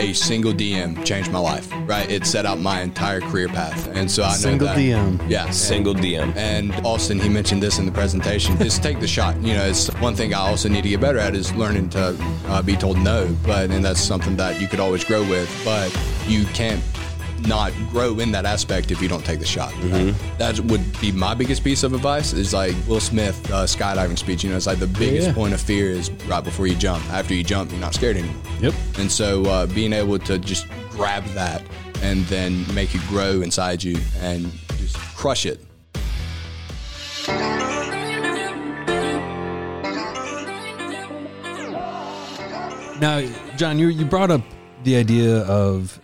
a single DM changed my life. Right, it set out my entire career path, and so I know Single that, DM. Yeah, and- Single DM. and Austin, he mentioned this in the presentation, is take the shot. You know, it's one thing I also need to get better at is learning to uh, be told no. But and that's something that you could always grow with. But you can't not grow in that aspect if you don't take the shot. right? That would be my biggest piece of advice. Is like Will Smith uh, skydiving speech. You know, it's like the biggest yeah. point of fear is right before you jump. After you jump, you're not scared anymore. Yep. And so uh, being able to just grab that and then make it grow inside you and just crush it. Now, John, you you brought up the idea of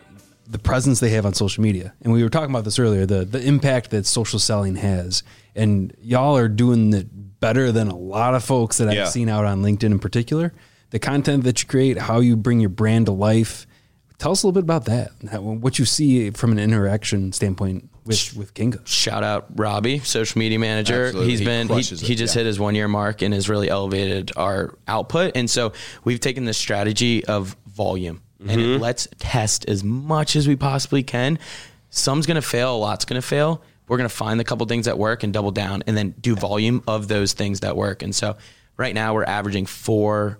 the presence they have on social media, and we were talking about this earlier. The the impact that social selling has, and y'all are doing it better than a lot of folks that I've Yeah. seen out on LinkedIn in particular. The content that you create, how you bring your brand to life. Tell us a little bit about that. What you see from an interaction standpoint with with Kanga. shout out Robbie, social media manager. Absolutely. He's He been he, he just yeah. hit his one year mark and has really elevated our output. And so we've taken the strategy of volume and let's test as much as we possibly can. Some's gonna fail, a lot's gonna fail. We're gonna find the couple things that work and double down, and then do volume of those things that work. And so right now we're averaging four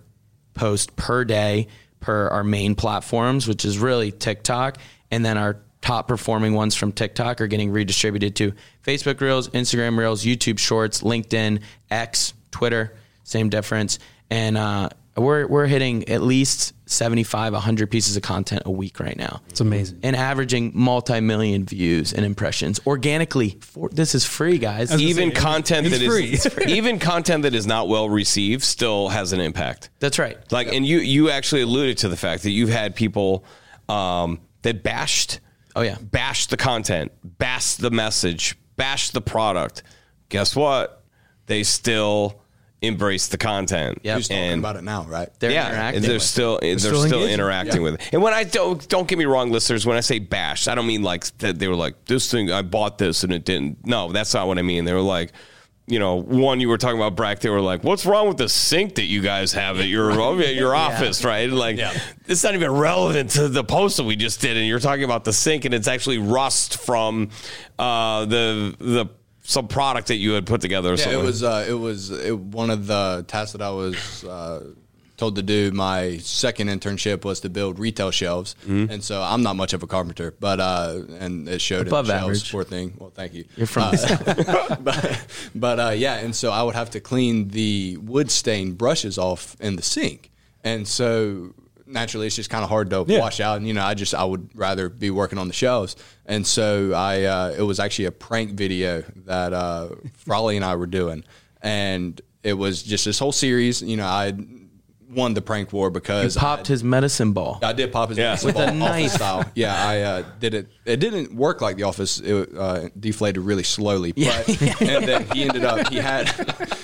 posts per day per our main platforms, which is really TikTok. And then our top performing ones from TikTok are getting redistributed to Facebook Reels, Instagram Reels, YouTube Shorts, LinkedIn, X, Twitter, same difference. And uh, we're, we're hitting at least 75, 100 pieces of content a week right now. It's amazing. And averaging multi million views and impressions organically. For, this is free, guys. even content it's that is free. even content that is not well received still has an impact. That's right. Like, and you you actually alluded to the fact that you've had people um, that bashed, Oh, yeah. bashed the content, bashed the message, bashed the product. Guess what? They still embrace the content. Yeah, talking And- about it now, right? They're yeah, interacting they're with it. still they're, still still, engaging. interacting with it. And when I don't don't get me wrong, listeners, when I say bash, I don't mean like that they were like this thing I bought this and it didn't. No, that's not what I mean. They were like. You know, one you were talking about, Breck. They were like, "What's wrong with the sink that you guys have at your at your office?" Right? Like, it's not even relevant to the post that we just did. And you're talking about the sink, and it's actually rust from uh, the the some product that you had put together. Or Yeah, something. it was uh, it was it, one of the tasks that I was uh, told to do. My second internship was to build retail shelves, Mm-hmm. and so I'm not much of a carpenter, but uh, and it showed Above in the shelves average. poor thing. Well, thank you. You're from Uh, but but uh, yeah, and so I would have to clean the wood stain brushes off in the sink, and so naturally it's just kind of hard to Yeah. wash out. And you know, I just I would rather be working on the shelves, and so I uh, it was actually a prank video that uh, Frawley and I were doing, and it was just this whole series. You know, I won the prank war because popped I, his medicine ball. I did pop his Yeah. medicine With a ball office knife. style. Yeah, I uh, did it. It didn't work like the office. It uh, deflated really slowly. But and then he ended up. He had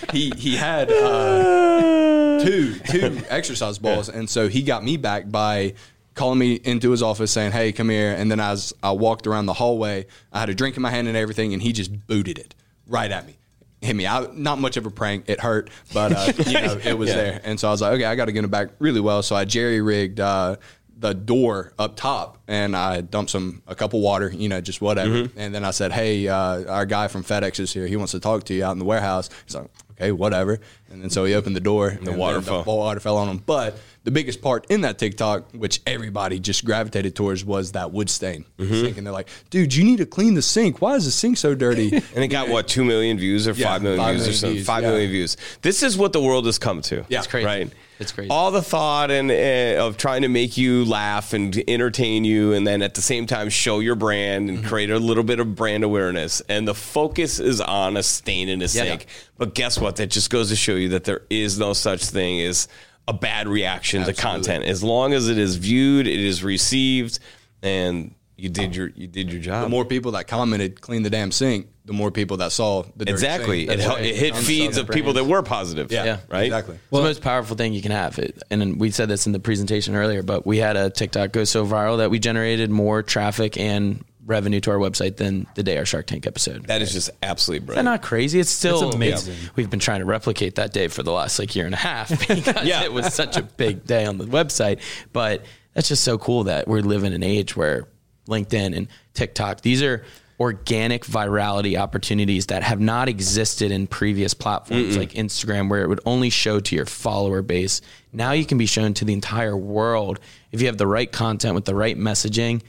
he he had uh, two two exercise balls, and so he got me back by calling me into his office saying, "Hey, come here." And then as I walked around the hallway, I had a drink in my hand and everything, and he just booted it right at me. Hit me. I, not much of a prank. It hurt, but uh, you know it was there. And so I was like, okay, I got to get him back really well. So I jerry rigged uh, the door up top, and I dumped some a cup of water, you know, just whatever. And then I said, hey, uh, our guy from FedEx is here. He wants to talk to you out in the warehouse. He's like, okay, whatever. And then so he opened the door, and the then water fell. The water fell on him. But the biggest part in that TikTok, which everybody just gravitated towards, was that wood stain mm-hmm. sink. And they're like, dude, you need to clean the sink. Why is the sink so dirty? And it got what two million views or Yeah, five million five views or something. views, Five yeah. million views. This is what the world has come to. Yeah. It's crazy. Right. It's crazy. All the thought and uh, of trying to make you laugh and entertain you, and then at the same time show your brand Mm-hmm. and create a little bit of brand awareness. And the focus is on a stain in a sink. But guess what? That just goes to show you that there is no such thing as a bad reaction to content. As long as it is viewed, it is received, and you did your you did your job. the more people that commented clean the damn sink, the more people that saw the dirty Exactly. sink. It, That's hel- it hit feeds of people that were positive. Yeah, Yeah. Right? Exactly. it's the most powerful thing you can have. It, and then we said this in the presentation earlier, but we had a TikTok go so viral that we generated more traffic and revenue to our website than the day our Shark Tank episode. That is just absolutely Is that not crazy? It's still It's amazing. it's- We've been trying to replicate that day for the last like year and a half because Yeah. it was such a big day on the website. But that's just so cool that we're living in an age where LinkedIn and TikTok, these are organic virality opportunities that have not existed in previous platforms like Instagram, where it would only show to your follower base. Now you can be shown to the entire world if you have the right content with the right messaging.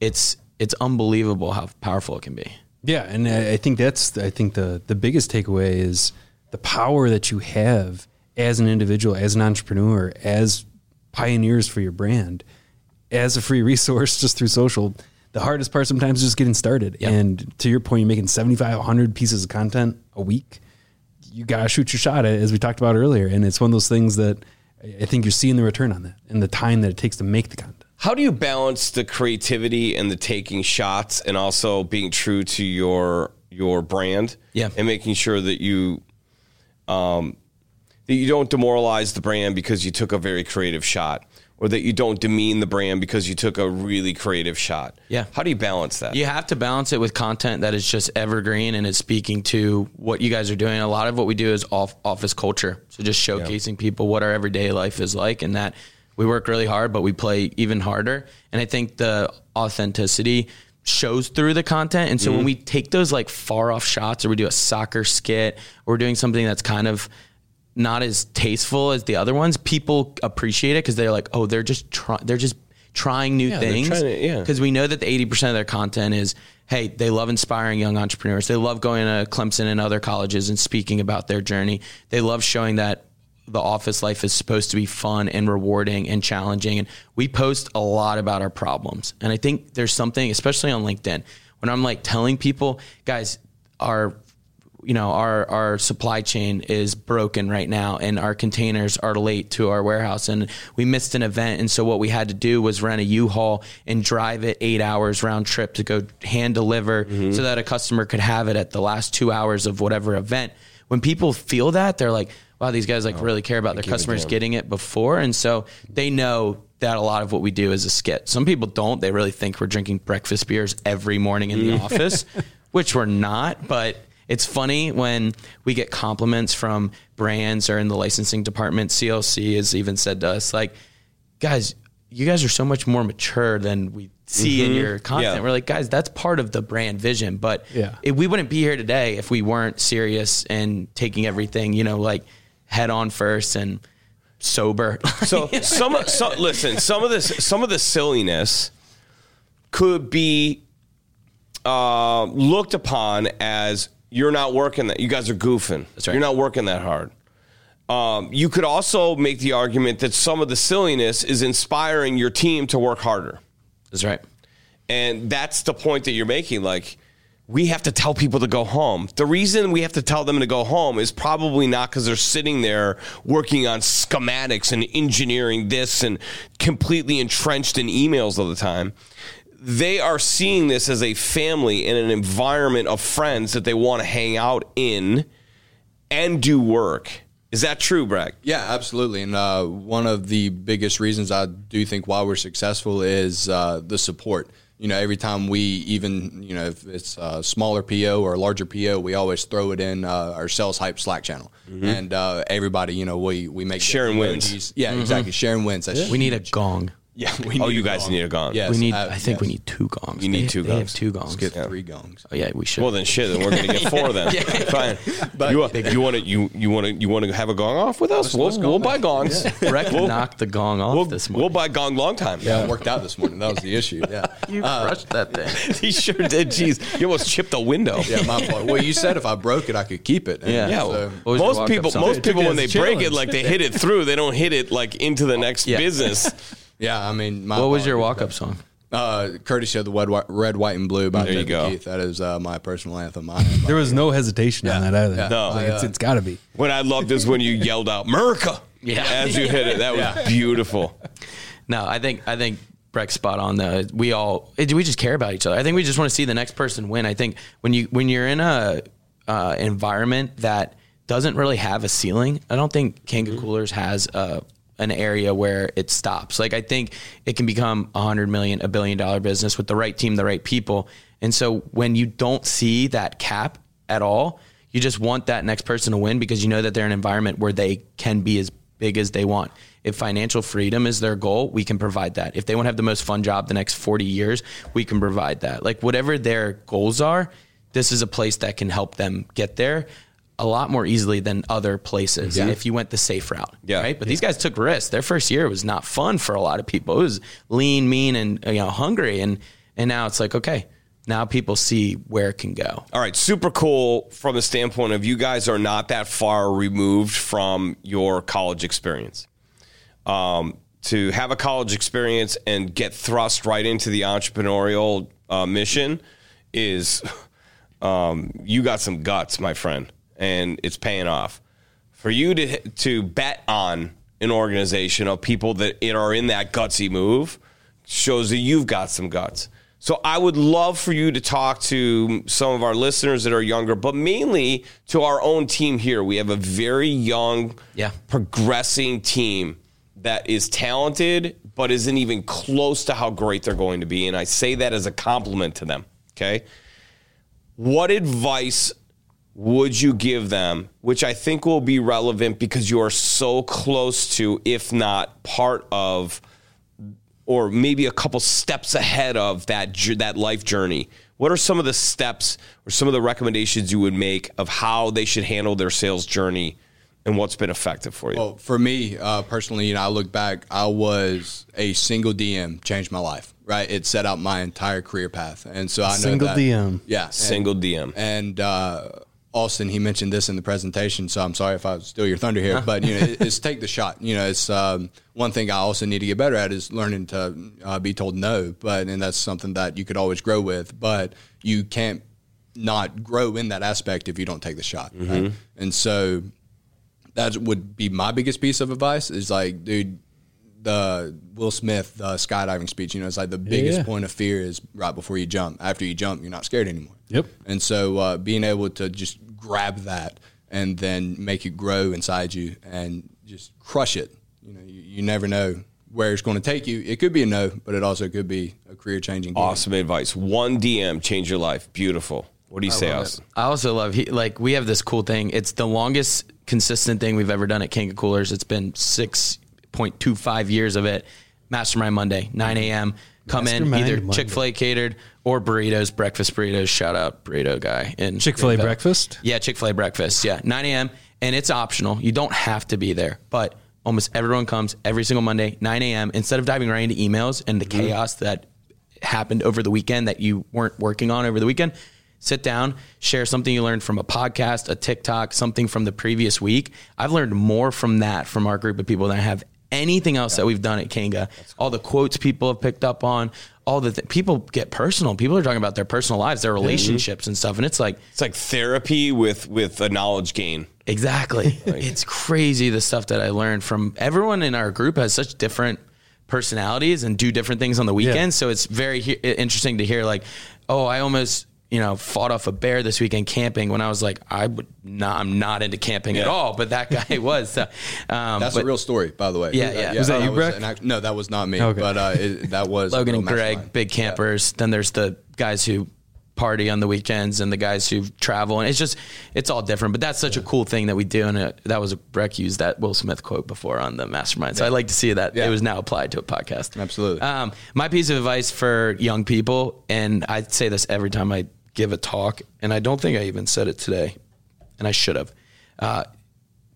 It's it's unbelievable how powerful it can be. Yeah, and I I think that's I think the the biggest takeaway is the power that you have as an individual, as an entrepreneur, as pioneers for your brand, as a free resource just through social. The hardest part sometimes is just getting started. And to your point, you're making 7,500 pieces of content a week. You got to shoot your shot at it, as we talked about earlier. And it's one of those things that I I think you're seeing the return on that and the time that it takes to make the content. How do you balance the creativity and the taking shots and also being true to your your brand? Yeah. And making sure that you um that you don't demoralize the brand because you took a very creative shot or that you don't demean the brand because you took a really creative shot. Yeah. How do you balance that? You have to balance it with content that is just evergreen and is speaking to what you guys are doing. A lot of what we do is off office culture. So just showcasing people what our everyday life is like and that we work really hard, but we play even harder. And I think the authenticity shows through the content. And so when mm-hmm. we take those like far off shots or we do a soccer skit or we're doing something that's kind of not as tasteful as the other ones, people appreciate it because they're like, oh, they're just trying, they're just trying new they're things. to- yeah. Because we know that the eighty percent of their content is, hey, they love inspiring young entrepreneurs. They love going to Clemson and other colleges and speaking about their journey. They love showing that the office life is supposed to be fun and rewarding and challenging. And we post a lot about our problems. And I think there's something, especially on LinkedIn, when I'm like telling people, guys, our you know our our supply chain is broken right now and our containers are late to our warehouse and we missed an event. And so what we had to do was rent a U-Haul and drive it 8 hours round trip to go hand deliver so that a customer could have it at the last 2 hours of whatever event. When people feel that they're like wow these guys like really care about their customers getting it before. And so they know that a lot of what we do is a skit. Some people don't. They really think we're drinking breakfast beers every morning in the office, which we're not, but it's funny when we get compliments from brands or in the licensing department. CLC has even said to us, like, guys, you guys are so much more mature than we see in your content. Yeah. We're like, guys, that's part of the brand vision. But Yeah. it, we wouldn't be here today if we weren't serious and taking everything, you know, like head on first and sober. So some, some listen, some of this, some of the silliness could be uh, looked upon as you're not working that. You guys are goofing. That's right. You're not working that hard. Um, you could also make the argument that some of the silliness is inspiring your team to work harder. that's right. And that's the point that you're making. Like, we have to tell people to go home. The reason we have to tell them to go home is probably not because they're sitting there working on schematics and engineering this and completely entrenched in emails all the time. They are seeing this as a family and an environment of friends that they want to hang out in and do work. Is that true, Breck? Yeah, absolutely. And uh, one of the biggest reasons I do think why we're successful is uh, the support. You know, every time we even, you know, if it's a smaller PO or a larger PO, we always throw it in uh, our sales hype Slack channel, and uh, everybody, you know, we we make Sharing different wins. emojis. Yeah, exactly. Sharing wins. That's We need a gong. Yeah, we Oh, you guys gong. need a gong. Yes, We need. uh, I think we need two gongs. You need They- two they have gongs. two gongs. get three gongs. Oh yeah, we should. Well then, shit. Then we're gonna get four then. Fine. you, uh, want- you want to you you want to you want to have a gong off with us? we'll we'll buy gongs. Breck knocked the gong off We'll, this morning. we'll buy gong long time. Yeah, it worked out this morning. That was the issue. Yeah, you uh, crushed that thing. he sure did. Jeez, you almost chipped a window. yeah, my fault. Well, you said if I broke it, I could keep it. And Yeah. Yeah, uh, so- What was your most people, most people when they break it, like they hit it through. They don't hit it like into the next business. Yeah. I mean, my What was your walk-up song? Uh, courtesy of the red, white, red, white, and blue by There you go. Keith. That is uh, my personal anthem. I There was no hesitation on that either. Yeah. No. I was it's, it's got to be. What I loved is when you yelled out "America" Yeah. as you hit it. That was beautiful. No, I think I think Breck's spot on though. We all it- we just care about each other. I think we just want to see the next person win. I think when you when you're in a uh, environment that doesn't really have a ceiling, I don't think Kanga Coolers has a an area where it stops. Like I think it can become a hundred million, a billion dollar business with the right team, the right people. And so when you don't see that cap at all, you just want that next person to win because you know that they're in an environment where they can be as big as they want. If financial freedom is their goal, we can provide that. If they want to have the most fun job the next 40 years, we can provide that. Like whatever their goals are, this is a place that can help them get there a lot more easily than other places Yeah. if you went the safe route. Yeah. Right. But these guys took risks. Their first year was not fun for a lot of people. It was lean, mean, and you know, hungry. And and now it's like, okay, now people see where it can go. All right, super cool from the standpoint of you guys are not that far removed from your college experience. Um, to have a college experience and get thrust right into the entrepreneurial uh, mission is um, you got some guts, my friend, and it's paying off. For you to to bet on an organization of people that are in that gutsy move shows that you've got some guts. So I would love for you to talk to some of our listeners that are younger, but mainly to our own team here. We have a very young, Yeah. progressing team that is talented, but isn't even close to how great they're going to be. And I say that as a compliment to them. Okay. What advice would you give them, which I think will be relevant because you are so close to, if not part of, or maybe a couple steps ahead of that that life journey? What are some of the steps or some of the recommendations you would make of how they should handle their sales journey and what's been effective for you? Well, for me uh, personally, you know, I look back. I was a single DM, changed my life. Right, it set out my entire career path, and so I know Single that- DM. Yeah, and- Single DM. And uh, Austin, he mentioned this in the presentation, so I'm sorry if I steal your thunder here, but you know, it- it's take the shot. You know, it's um, one thing I also need to get better at is learning to uh, be told no, but and that's something that you could always grow with, but you can't not grow in that aspect if you don't take the shot. Right? And so that would be my biggest piece of advice is like, dude, the Will Smith the skydiving speech, you know, it's like the biggest yeah. point of fear is right before you jump. After you jump, you're not scared anymore. Yep. And so uh, being able to just grab that and then make it grow inside you and just crush it. You know, you, you never know where it's going to take you. It could be a no, but it also could be a career changing. Awesome advice. One DM change your life. Beautiful. What do you say, Austin? I also love he, like we have this cool thing. It's the longest consistent thing we've ever done at Kanga Coolers. It's been six point two five years of it. Mastermind Monday, nine a.m. Come Mastermind in either Chick Fil A catered or burritos, breakfast burritos. Shout out burrito guy and Chick Fil A breakfast. Yeah, Chick Fil A breakfast. Yeah, nine a.m. and it's optional. You don't have to be there, but almost everyone comes every single Monday, nine a.m. Instead of diving right into emails and the mm-hmm. chaos that happened over the weekend that you weren't working on over the weekend, sit down, share something you learned from a podcast, a TikTok, something from the previous week. I've learned more from that from our group of people than I have anything else that we've done at Kanga. All the quotes people have picked up on, all the th- people get personal. People are talking about their personal lives, their mm-hmm. relationships and stuff, and it's like It's like therapy with with a knowledge gain. Exactly. It's crazy the stuff that I learned from everyone in our group has such different personalities and do different things on the weekends. So it's very he- interesting to hear like, oh, I almost you know fought off a bear this weekend camping when I was like, I would not, I'm not into camping at all, but that guy was. So, um, That's but a real story, by the way. Yeah, yeah. Was that you, Breck? an act- no, that was not me. Okay. But uh, it, that was Logan and Greg, big campers. Then there's the guys who party on the weekends and the guys who travel, and it's just it's all different. But that's such a cool thing that we do, and it, that was a, Breck used that Will Smith quote before on the mastermind. So I like to see that Yeah. it was now applied to a podcast. Absolutely. Um, my piece of advice for young people, and I say this every time I give a talk, and I don't think I even said it today, and I should have. Uh,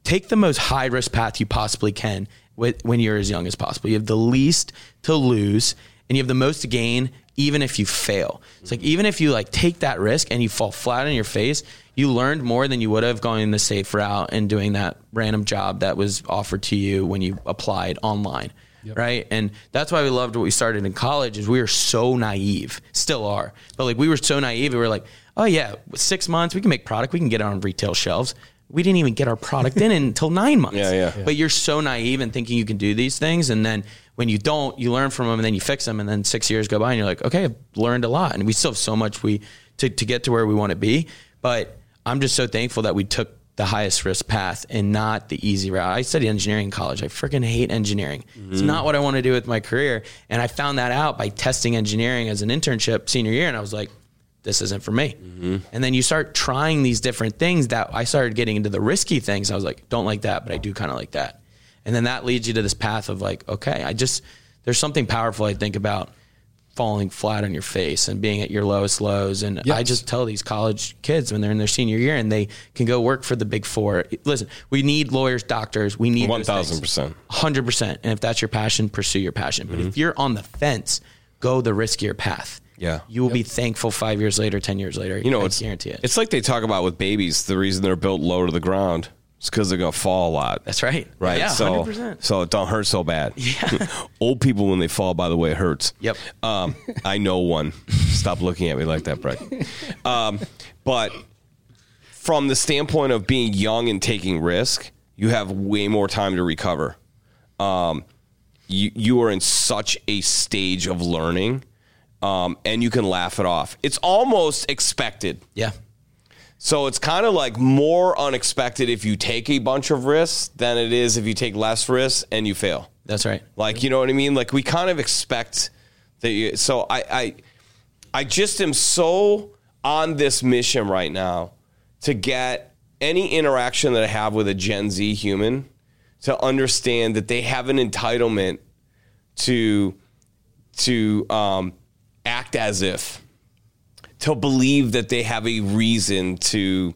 take the most high risk path you possibly can with, when you're as young as possible. You have the least to lose and you have the most to gain even if you fail. It's like even if you like take that risk and you fall flat on your face, you learned more than you would have going the safe route and doing that random job that was offered to you when you applied online. Right. And that's why we loved what we started in college is we were so naive, still are. But like we were so naive, we were like, oh yeah, with six months we can make product, we can get it on retail shelves. We didn't even get our product in until nine months. Yeah, yeah. Yeah. But you're so naive and thinking you can do these things, and then when you don't, you learn from them, and then you fix them, and then six years go by, and you're like, okay, I've learned a lot, and we still have so much we to to get to where we want to be. But I'm just so thankful that we took the highest risk path and not the easy route. I studied engineering in college. I freaking hate engineering. It's mm-hmm. not what I want to do with my career, and I found that out by testing engineering as an internship senior year, and I was like, this isn't for me. Mm-hmm. And then you start trying these different things that I started getting into the risky things. I was like, don't like that, but I do kind of like that. And then that leads you to this path of like, okay, I just, there's something powerful I think about falling flat on your face and being at your lowest lows. And Yes. I just tell these college kids when they're in their senior year and they can go work for the big four. Listen, we need lawyers, doctors. We need 1000%. hundred percent. And if that's your passion, pursue your passion. But if mm-hmm. you're on the fence, go the riskier path. Yeah. you will be thankful five years later, ten years later. You know, I it's guarantee it. It's like they talk about with babies. The reason they're built low to the ground is because they're gonna fall a lot. that's right. right. Yeah, so hundred percent. so it don't hurt so bad. Yeah. Old people when they fall, by the way, it hurts. Yep. Um, I know one. Stop looking at me like that, Breck. Um, but from the standpoint of being young and taking risk, you have way more time to recover. Um, you you are in such a stage of learning, um, and you can laugh it off. It's almost expected. Yeah. So it's kind of like more unexpected if you take a bunch of risks than it is if you take less risks and you fail. That's right. Like you know what I mean? Like we kind of expect that. You, so I, I, I just am so on this mission right now to get any interaction that I have with a Gen Z human to understand that they have an entitlement to to um, act as if to believe that they have a reason to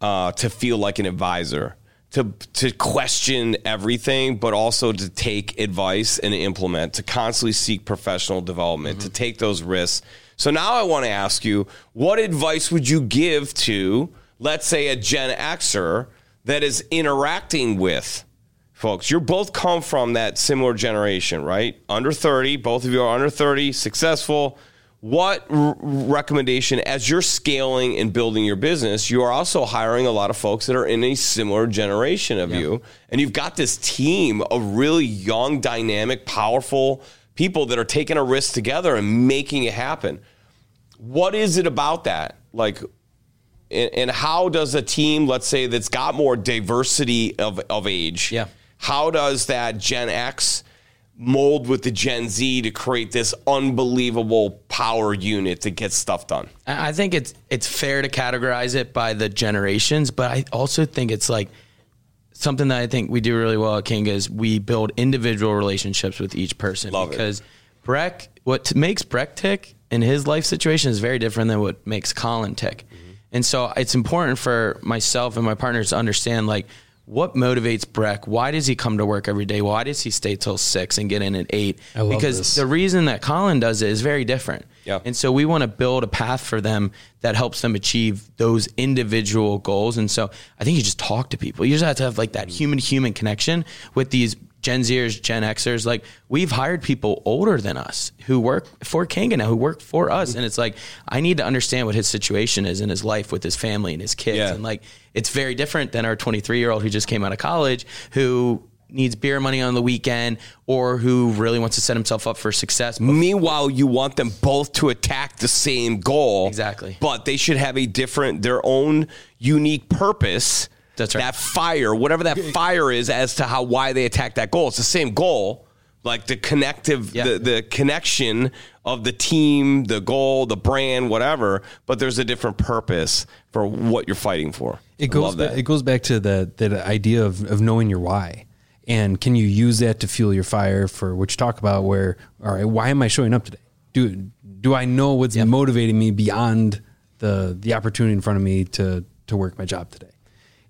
uh, to feel like an advisor, to to question everything, but also to take advice and implement, to constantly seek professional development, to take those risks. So now I want to ask you, what advice would you give to, let's say, a Gen Xer that is interacting with folks? You're both come from that similar generation, right? Under 30, both of you are under 30, successful what r- recommendation as you're scaling and building your business you are also hiring a lot of folks that are in a similar generation of you. And you've got this team of really young dynamic powerful people that are taking a risk together and making it happen. What is it about that? Like and, and how does a team let's say that's got more diversity of, of age Yeah. how does that gen x mold with the gen z to create this unbelievable power unit to get stuff done I think it's it's fair to categorize it by the generations, but I also think it's like something that I think we do really well at Kanga is we build individual relationships with each person Love it. because Breck, what t- makes Breck tick in his life situation is very different than what makes Colin tick. Mm-hmm. And so it's important for myself and my partners to understand like what motivates Breck? Why does he come to work every day? Why does he stay till six and get in at eight? I love because this. the reason that Colin does it is very different. Yeah. And so we want to build a path for them that helps them achieve those individual goals. And so I think you just talk to people. You just have to have like that human human connection with these Gen Zers, Gen Xers. Like we've hired people older than us who work for Kanga now, who work for us. And it's like, I need to understand what his situation is in his life with his family and his kids. Yeah. And like, it's very different than our 23 year old who just came out of college who needs beer money on the weekend or who really wants to set himself up for success. Meanwhile, you want them both to attack the same goal. Exactly. But they should have a different, their own unique purpose. That's right. That fire, whatever that fire is, as to how why they attack that goal. It's the same goal, like the connective, Yeah. the the connection of the team, the goal, the brand, whatever. But there's a different purpose for what you're fighting for. It I goes. love that. It goes back to the that idea of, of knowing your why, and can you use that to fuel your fire for what you talk about? Where all right, why am I showing up today? Do do I know what's motivating me beyond the the opportunity in front of me to to work my job today?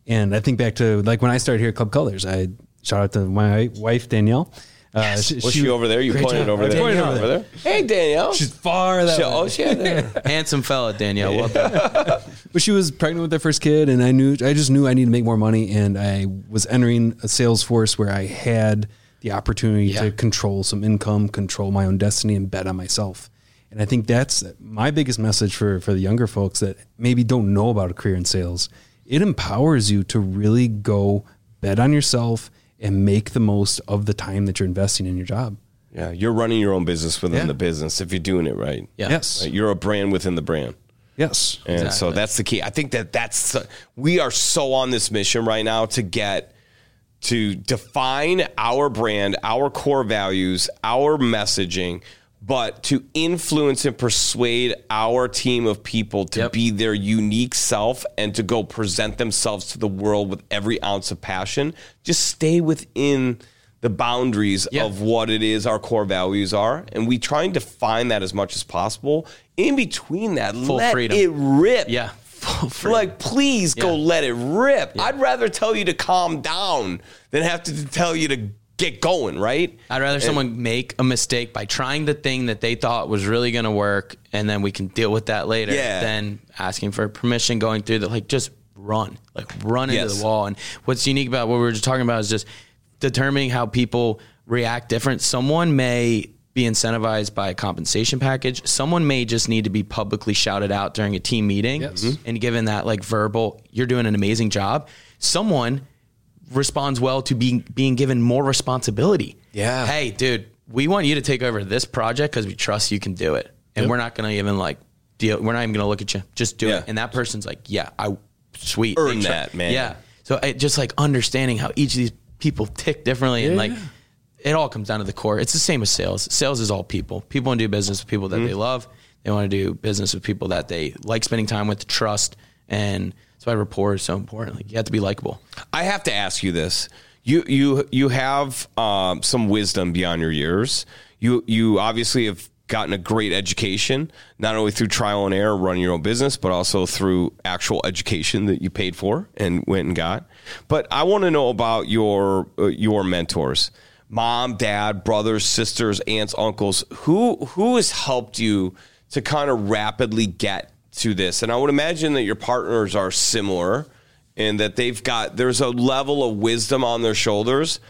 And I think back to like when I started here at Club Colors. I shout out to my wife Danielle. Uh, she- Was she, over there? You pointed job. over there. Pointed over over there. Hey, Danielle. She's far that She- way. oh, she there. Handsome fella, Danielle. Well done. But she was pregnant with their first kid, and I knew I just knew I needed to make more money, and I was entering a sales force where I had the opportunity Yeah. to control some income, control my own destiny, and bet on myself. And I think that's my biggest message for for the younger folks that maybe don't know about a career in sales. It empowers you to really go bet on yourself and make the most of the time that you're investing in your job. Yeah, you're running your own business within Yeah. the business if you're doing it right. Yeah. Yes. Right? You're a brand within the brand. Yes. And so that's the key. I think that that's we are so on this mission right now to get to define our brand, our core values, our messaging, but to influence and persuade our team of people to Yep. be their unique self and to go present themselves to the world with every ounce of passion. Just stay within the boundaries Yeah. of what it is our core values are, and we try and define that as much as possible. In between that, Full let freedom. it rip. Yeah. Like, please go let it rip. I'd rather tell you to calm down than have to tell you to get going, right? I'd rather someone make a mistake by trying the thing that they thought was really going to work, and then we can deal with that later. Yeah. Than asking for permission, going through the like, just run, like run into Yes. the wall. And what's unique about what we were just talking about is just determining how people react different. Someone may be incentivized by a compensation package. Someone may just need to be publicly shouted out during a team meeting Yes. and given that like verbal, you're doing an amazing job. Someone responds well to being being given more responsibility. Yeah. Hey, dude, we want you to take over this project because we trust you can do it, and we're not going to even like deal. We're not even going to look at you. Just do Yeah. it. And that person's like, yeah, I sweet Earn tr- that, man. Yeah. So it, just like understanding how each of these people tick differently, and like it all comes down to the core. It's the same as sales. Sales is all people. People want to do business with people that Mm-hmm. they love. They want to do business with people that they like spending time with, trust, and that's why rapport is so important. Like you have to be likable. I have to ask you this. You you you have um, some wisdom beyond your years. You you obviously have gotten a great education, not only through trial and error, running your own business, but also through actual education that you paid for and went and got. But I want to know about your uh, your mentors, mom, dad, brothers, sisters, aunts, uncles. Who who has helped you to kind of rapidly get to this? And I would imagine that your partners are similar and that they've got there's a level of wisdom on their shoulders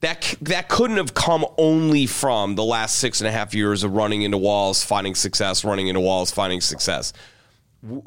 that that couldn't have come only from the last six and a half years of running into walls, finding success, running into walls, finding success.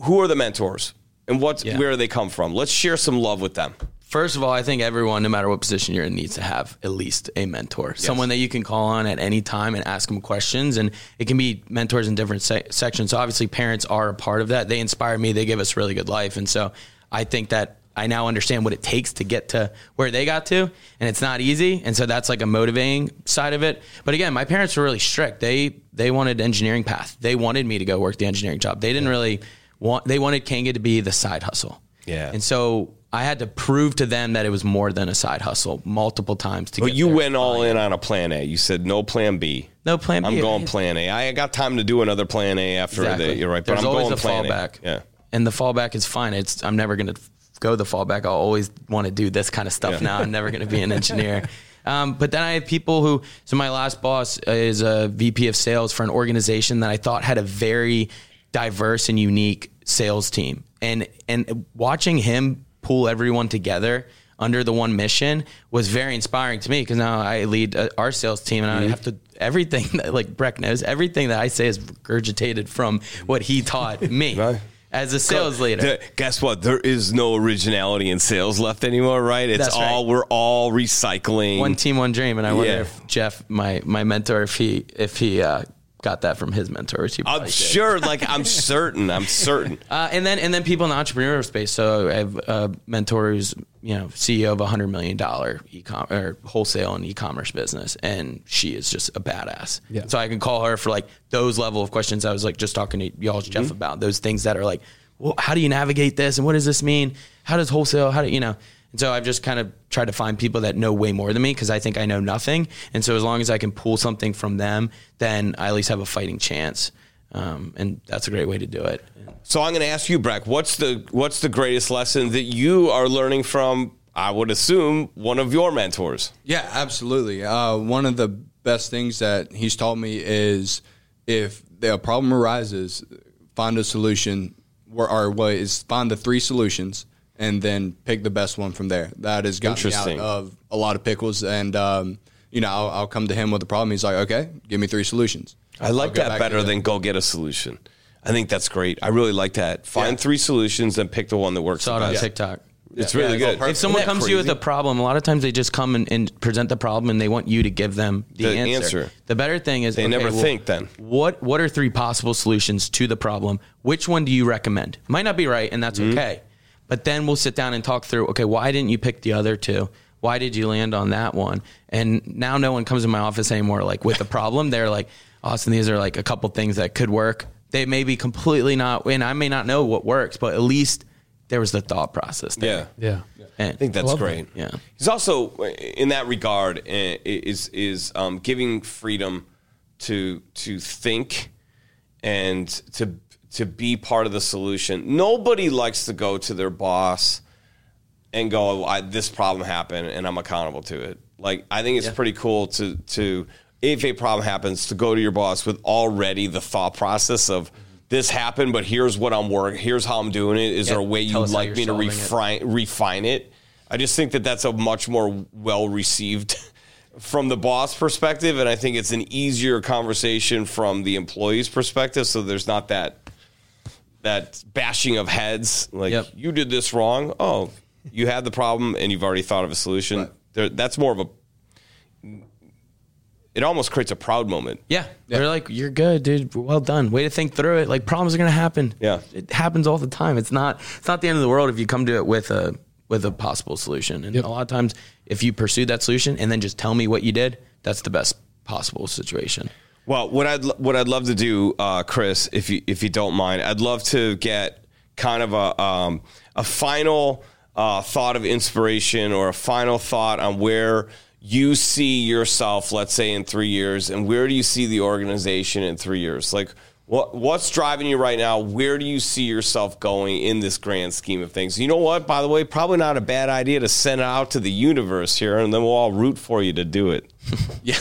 Who are the mentors, and what Yeah. where do they come from? Let's share some love with them. First of all, I think everyone, no matter what position you're in, needs to have at least a mentor, someone that you can call on at any time and ask them questions. And it can be mentors in different se- sections. So obviously, parents are a part of that. They inspire me. They give us really good life, and so I think that I now understand what it takes to get to where they got to, and it's not easy. And so that's like a motivating side of it. But again, my parents were really strict. They they wanted engineering path. They wanted me to go work the engineering job. They didn't really want. They wanted Kanga to be the side hustle. Yeah. And so I had to prove to them that it was more than a side hustle multiple times to But you went all in on a plan A. You said no plan B. No plan B. I'm going plan A. I got time to do another plan A after Exactly. the. You're right, but There's I'm always going a plan fallback. A. Yeah. And the fallback is fine. It's I'm never going to go the fallback. I'll always want to do this kind of stuff Yeah. now. I'm never going to be an engineer. Um, but then I have people who. So my last boss is a VP of sales for an organization that I thought had a very diverse and unique sales team. And and watching him pull everyone together under the one mission was very inspiring to me because now I lead uh, our sales team and I have to everything that like Breck knows everything that I say is regurgitated from what he taught me Right. as a sales leader. The- guess what? There is no originality in sales left anymore, right? It's That's right. all we're all recycling. one team, one dream, and I wonder Yeah. if Jeff, my my mentor, if he if he uh, got that from his mentors. He I'm probably did. sure, like I'm certain, I'm certain. Uh, and then and then people in the entrepreneurial space. So I have a mentor who's you know CEO of a hundred million dollar e-com or wholesale and e-commerce business, and she is just a badass. Yeah. So I can call her for like those level of questions. I was like just talking to y'all, Jeff, about those things that are like, well, how do you navigate this, and what does this mean? How does wholesale? How do you know? And so I've just kind of tried to find people that know way more than me because I think I know nothing. And so as long as I can pull something from them, then I at least have a fighting chance. Um, and that's a great way to do it. So I'm going to ask you, Breck, what's the what's the greatest lesson that you are learning from? I would assume one of your mentors. Yeah, absolutely. Uh, one of the best things that he's taught me is if a problem arises, find a solution, or, or what is find the three solutions and then pick the best one from there. That has got me out of a lot of pickles, and um, you know I'll, I'll come to him with a problem. He's like, okay, give me three solutions. I like that better than go get a solution. I think that's great. I really like that. Find Yeah. three solutions and pick the one that works. Saw it on best. TikTok. It's Yeah, really it's good. If someone Isn't that comes to you with a problem, a lot of times they just come and, and present the problem and they want you to give them the, The answer. answer. The better thing is They never think then. What what are three possible solutions to the problem? Which one do you recommend? Might not be right, and that's Mm-hmm. okay. But then we'll sit down and talk through. Okay, why didn't you pick the other two? Why did you land on that one? And now no one comes in my office anymore like with a problem. They're like, Austin, these are like a couple things that could work. They may be completely not, and I may not know what works, but at least there was the thought process there. Yeah. Yeah. And I think that's love great. that. Yeah. He's also in that regard eh, is is um, giving freedom to to think and to to be part of the solution. Nobody likes to go to their boss and go, I, "This problem happened, and I'm accountable to it." Like I think it's pretty cool to to if a problem happens to go to your boss with already the thought process of. This happened, but here's what I'm working. Here's how I'm doing it. Is there a way you'd like me to solving it. refine refine it? I just think that that's a much more well received from the boss perspective, and I think it's an easier conversation from the employee's perspective. So there's not that that bashing of heads. Like Yep. you did this wrong. Oh, you had the problem, and you've already thought of a solution. There, that's more of a. It almost creates a proud moment. Yeah. They're like, you're good, dude. Well done. Way to think through it. Like problems are gonna happen. Yeah. It happens all the time. It's not it's not the end of the world if you come to it with a with a possible solution. And a lot of times if you pursue that solution and then just tell me what you did, that's the best possible situation. Well, what I'd what I'd love to do, uh, Chris, if you if you don't mind, I'd love to get kind of a um, a final uh, thought of inspiration or a final thought on where you see yourself, let's say in three years, and where do you see the organization in three years? Like, what what's driving you right now? Where do you see yourself going in this grand scheme of things? You know what? By the way, probably not a bad idea to send it out to the universe here, and then we'll all root for you to do it. Yeah,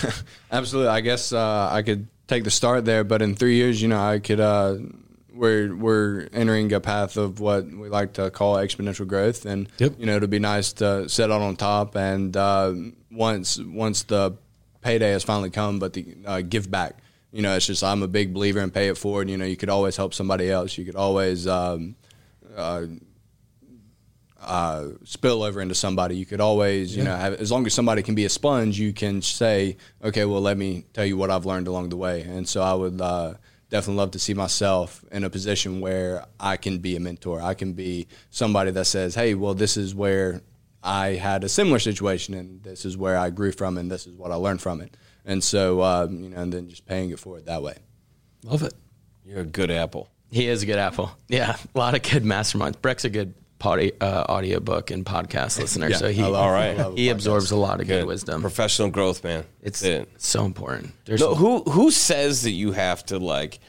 absolutely. I guess uh, I could take the start there, but in three years, you know, I could. Uh, we're we're entering a path of what we like to call exponential growth, and Yep. you know, it'd be nice to set out on top. And uh, once once the payday has finally come, but the uh, give back. You know, it's just I'm a big believer in pay it forward. You know, you could always help somebody else. You could always um, uh, spill over into somebody. You could always, you know, have, as long as somebody can be a sponge, you can say, okay, well, let me tell you what I've learned along the way. And so I would uh, definitely love to see myself in a position where I can be a mentor. I can be somebody that says, hey, well, this is where I had a similar situation, and this is where I grew from, and this is what I learned from it. And so, um, you know, and then just paying it forward that way. Love it. You're a good apple. He is a good apple. Yeah. A lot of good masterminds. Breck's a good potty, uh, audiobook and podcast listener. Yeah, so he, love- All right. I he absorbs a lot of good, Good wisdom. professional growth, man. It's That's it. so important. There's No, who who says that you have to like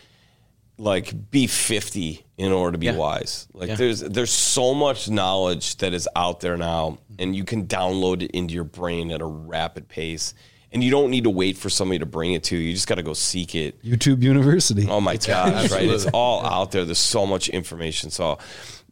like be 50 in order to be Yeah. wise? Like Yeah. there's there's so much knowledge that is out there now and you can download it into your brain at a rapid pace. And you don't need to wait for somebody to bring it to you. You just got to go seek it. YouTube University. Oh my gosh, right? It's all out there. There's so much information. So, th-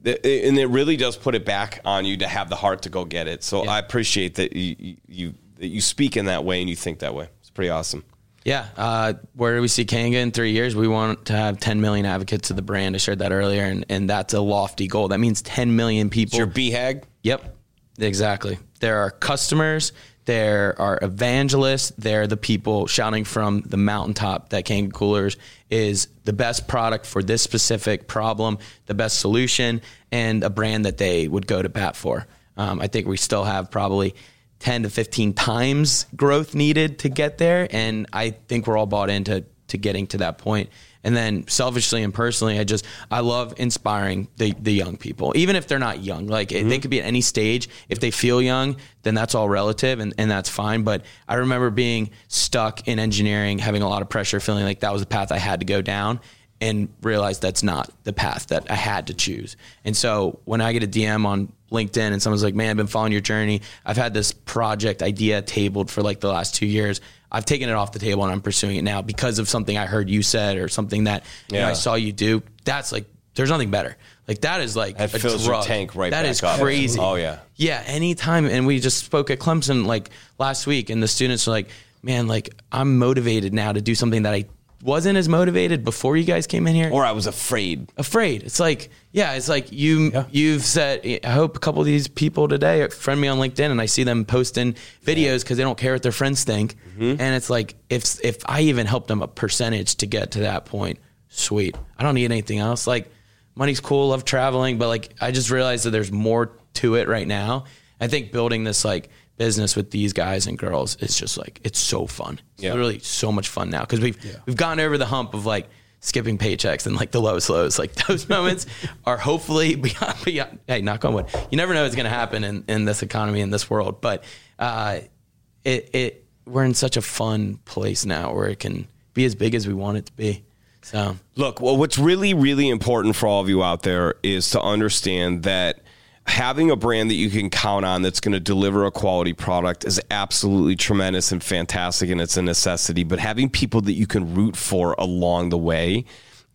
and it really does put it back on you to have the heart to go get it. So I appreciate that you, you, you that you speak in that way and you think that way. It's pretty awesome. Yeah. Uh, where do we see Kanga in three years? We want to have 10 million advocates of the brand. I shared that earlier, and, and that's a lofty goal. That means 10 million people. It's your BHAG. Yep, exactly. There are customers, there are evangelists, They're the people shouting from the mountaintop that Kanga Coolers is the best product for this specific problem, the best solution, and a brand that they would go to bat for. Um, I think we still have probably 10 to 15 times growth needed to get there. And I think we're all bought into to getting to that point. And then selfishly and personally, I just I love inspiring the the young people, even if they're not young. Like they mm-hmm. could be at any stage. If they feel young, then that's all relative, and, and that's fine. But I remember being stuck in engineering, having a lot of pressure, feeling like that was the path I had to go down, and realized that's not the path that I had to choose. And so when I get a DM on LinkedIn and someone's like, "Man, I've been following your journey. I've had this project idea tabled for like the last two years." I've taken it off the table and I'm pursuing it now because of something I heard you said or something that you know, I saw you do. That's like there's nothing better. Like that is like That a fills your tank right That is up. crazy. Oh, yeah. Yeah, anytime. And we just spoke at Clemson like last week, and the students were like, "Man, like I'm motivated now to do something that I wasn't as motivated before you guys came in here." Or I was afraid. afraid. It's like, yeah, it's like you you've said. I hope a couple of these people today friend me on LinkedIn, and I see them posting videos because they don't care what their friends think. Mm-hmm. And it's like, if if I even help them a percentage to get to that point, sweet. I don't need anything else. Like, money's cool, love traveling, but like, I just realized that there's more to it right now. I think building this like business with these guys and girls is just like it's so fun. It's Yeah. literally so much fun now because we've we've gotten over the hump of like skipping paychecks and like the lowest lows. Like those moments are hopefully beyond, beyond. Hey, knock on wood. You never know what's going to happen in, in this economy in this world, but uh, it it we're in such a fun place now where it can be as big as we want it to be. So Look, well, what's really, really important for all of you out there is to understand that having a brand that you can count on that's going to deliver a quality product is absolutely tremendous and fantastic, and it's a necessity. But having people that you can root for along the way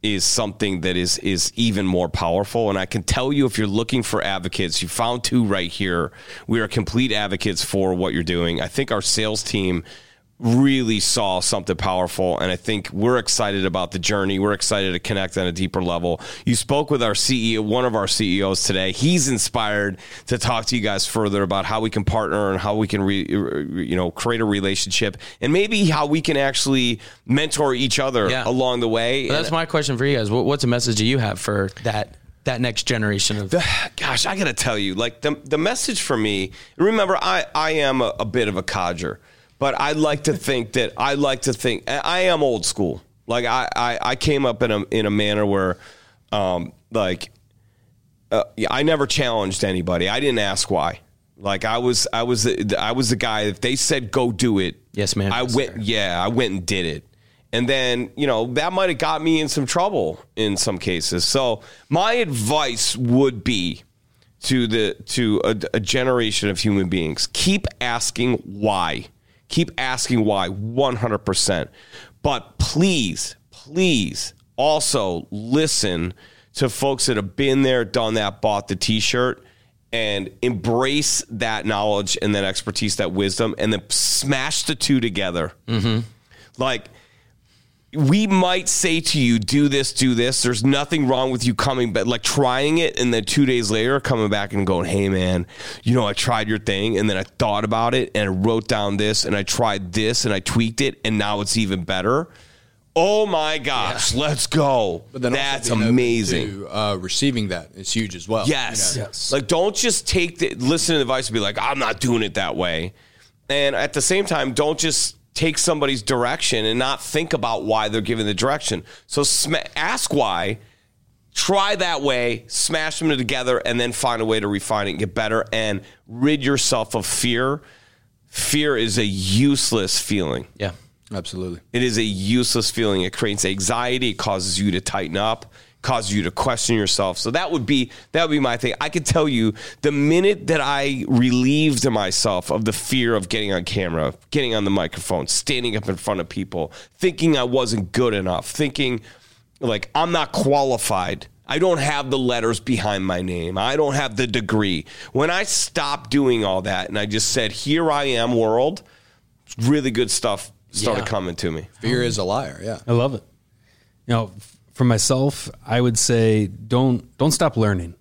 is something that is is even more powerful. And I can tell you, if you're looking for advocates, you found two right here. We are complete advocates for what you're doing. I think our sales team really saw something powerful and I think we're excited about the journey. We're excited to connect on a deeper level. You spoke with our CEO, one of our CEOs today. He's inspired to talk to you guys further about how we can partner and how we can re, you know create a relationship and maybe how we can actually mentor each other Yeah. along the way. But that's my question for you guys. What, what's a message do you have for that that next generation of? gosh, I got to tell you, like the the message for me. Remember, I I am a, a bit of a codger, but I like to think that I like to think I am old school. Like I I, I came up in a in a manner where, um, like, uh, I never challenged anybody. I didn't ask why. Like I was I was the, I was the guy. If they said go do it, Yes, man. I went. Yeah, I went and did it. And then, you know, that might have got me in some trouble in some cases. So, my advice would be to the to a, a generation of human beings, keep asking why. Keep asking why 100%. But please, please also listen to folks that have been there, done that, bought the t-shirt and embrace that knowledge and that expertise, that wisdom, and then smash the two together. Mm-hmm. Like, we might say to you, do this, do this. There's nothing wrong with you coming, but like trying it, and then two days later coming back and going, hey, man, you know, I tried your thing, and then I thought about it, and I wrote down this, and I tried this, and I tweaked it, and now it's even better. Oh my gosh, let's go. But then That's amazing. To, uh, receiving that is huge as well. Yes. You know? Yes. Like, don't just take the listen to the advice and be like, I'm not doing it that way. And at the same time, don't just take somebody's direction and not think about why they're giving the direction. So sm- ask why, try that way, smash them together, and then find a way to refine it and get better and rid yourself of fear. Fear is a useless feeling. Yeah. Absolutely. It is a useless feeling. It creates anxiety. It causes you to tighten up, causes you to question yourself. So that would be that would be my thing. I could tell you the minute that I relieved myself of the fear of getting on camera, getting on the microphone, standing up in front of people, thinking I wasn't good enough, thinking like I'm not qualified. I don't have the letters behind my name. I don't have the degree. When I stopped doing all that and I just said, "Here I am, world," really good stuff started Yeah. coming to me. Fear is a liar. Yeah. I love it. You know, f- for myself, I would say don't don't stop learning.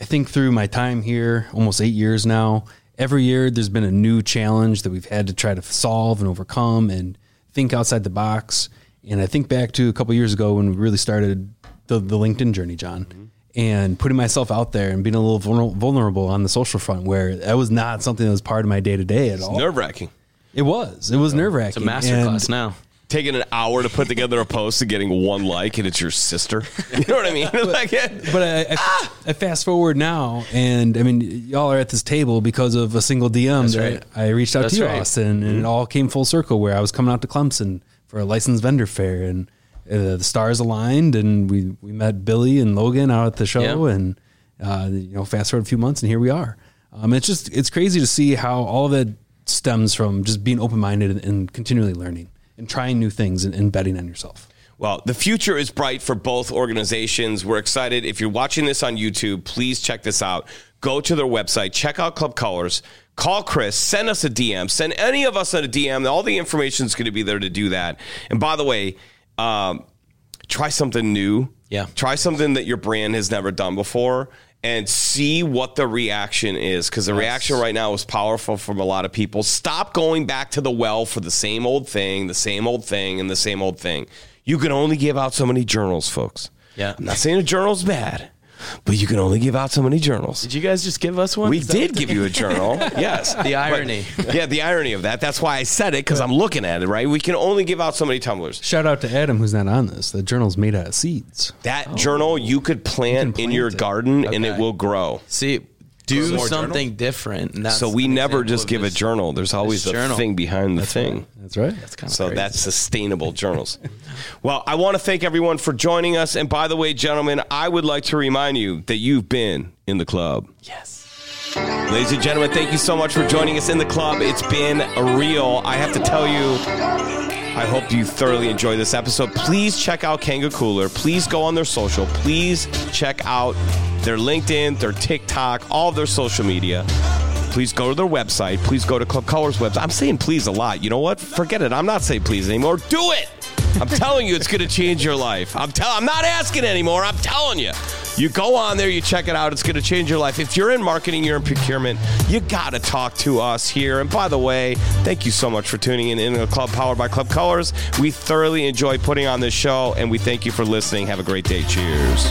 I think through my time here, almost eight years now, every year there's been a new challenge that we've had to try to solve and overcome and think outside the box. And I think back to a couple years ago when we really started the, the LinkedIn journey, John, and putting myself out there and being a little vulnerable on the social front where that was not something that was part of my day to day at all. Nerve wracking. It was. It was nerve wracking. It's a masterclass now. Taking an hour to put together a post and getting one like, and it's your sister. You know what I mean? like, But I, I, I fast forward now, and I mean, y'all are at this table because of a single DM that right. I reached out That's to you, right. Austin, and it all came full circle where I was coming out to Clemson for a licensed vendor fair, and uh, the stars aligned, and we we met Billy and Logan out at the show, Yeah. and uh, you know, fast forward a few months, and here we are. Um, it's just it's crazy to see how all of that stems from just being open minded and, and continually learning and trying new things and, and betting on yourself. Well, the future is bright for both organizations. We're excited. If you're watching this on YouTube, please check this out. Go to their website, check out Club Colors, call Chris, send us a DM, send any of us a DM. All the information is going to be there to do that. And by the way, um, try something new. Yeah. Try something that your brand has never done before and see what the reaction is because the reaction right now is powerful from a lot of people. Stop going back to the well for the same old thing, the same old thing, and the same old thing. You can only give out so many journals, folks. Yeah. I'm not saying a journal's bad, but you can only give out so many journals. Did you guys just give us one? We Is did give you a journal. yes. The irony. But- yeah, the irony of that. That's why I said it because I'm looking at it, right? We can only give out so many tumblers. Shout out to Adam, who's not on this. The journal's made out of seeds. That oh. journal you could plant, can in your it. garden and it will grow. See, do more something different. And that's So we never just of give a journal. There's always a journal. thing behind the thing. That's right. That's kind of So that's sustainable journals. well, I want to thank everyone for joining us. And by the way, gentlemen, I would like to remind you that you've been in the club. yes. Ladies and gentlemen, thank you so much for joining us in the club. It's been a real. I have to tell you, I hope you thoroughly enjoy this episode. Please check out Kanga Cooler. Please go on their social. Please check out their LinkedIn, their TikTok, all their social media. Please go to their website. Please go to Club Colors website. I'm saying please a lot. You know what? Forget it. I'm not saying please anymore. Do it. I'm telling you, it's going to change your life. I'm tell. I'm not asking anymore. I'm telling you. You go on there, you check it out. It's going to change your life. If you're in marketing, you're in procurement, you got to talk to us here. And by the way, thank you so much for tuning in in the club powered by Club Colors. We thoroughly enjoy putting on this show, and we thank you for listening. Have a great day. Cheers.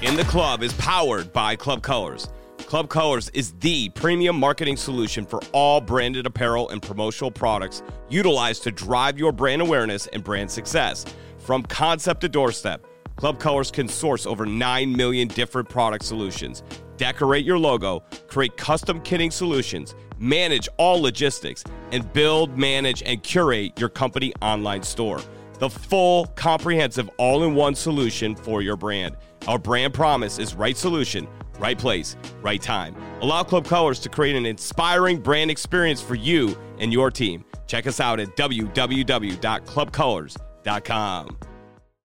In the Club is powered by Club Colors. Club Colors is the premium marketing solution for all branded apparel and promotional products utilized to drive your brand awareness and brand success. From concept to doorstep, Club Colors can source over 9 million different product solutions, decorate your logo, create custom kitting solutions, manage all logistics, and build, manage, and curate your company online store the full, comprehensive, all in one solution for your brand. Our brand promise is right solution, right place, right time. Allow Club Colors to create an inspiring brand experience for you and your team. Check us out at www.clubcolors.com.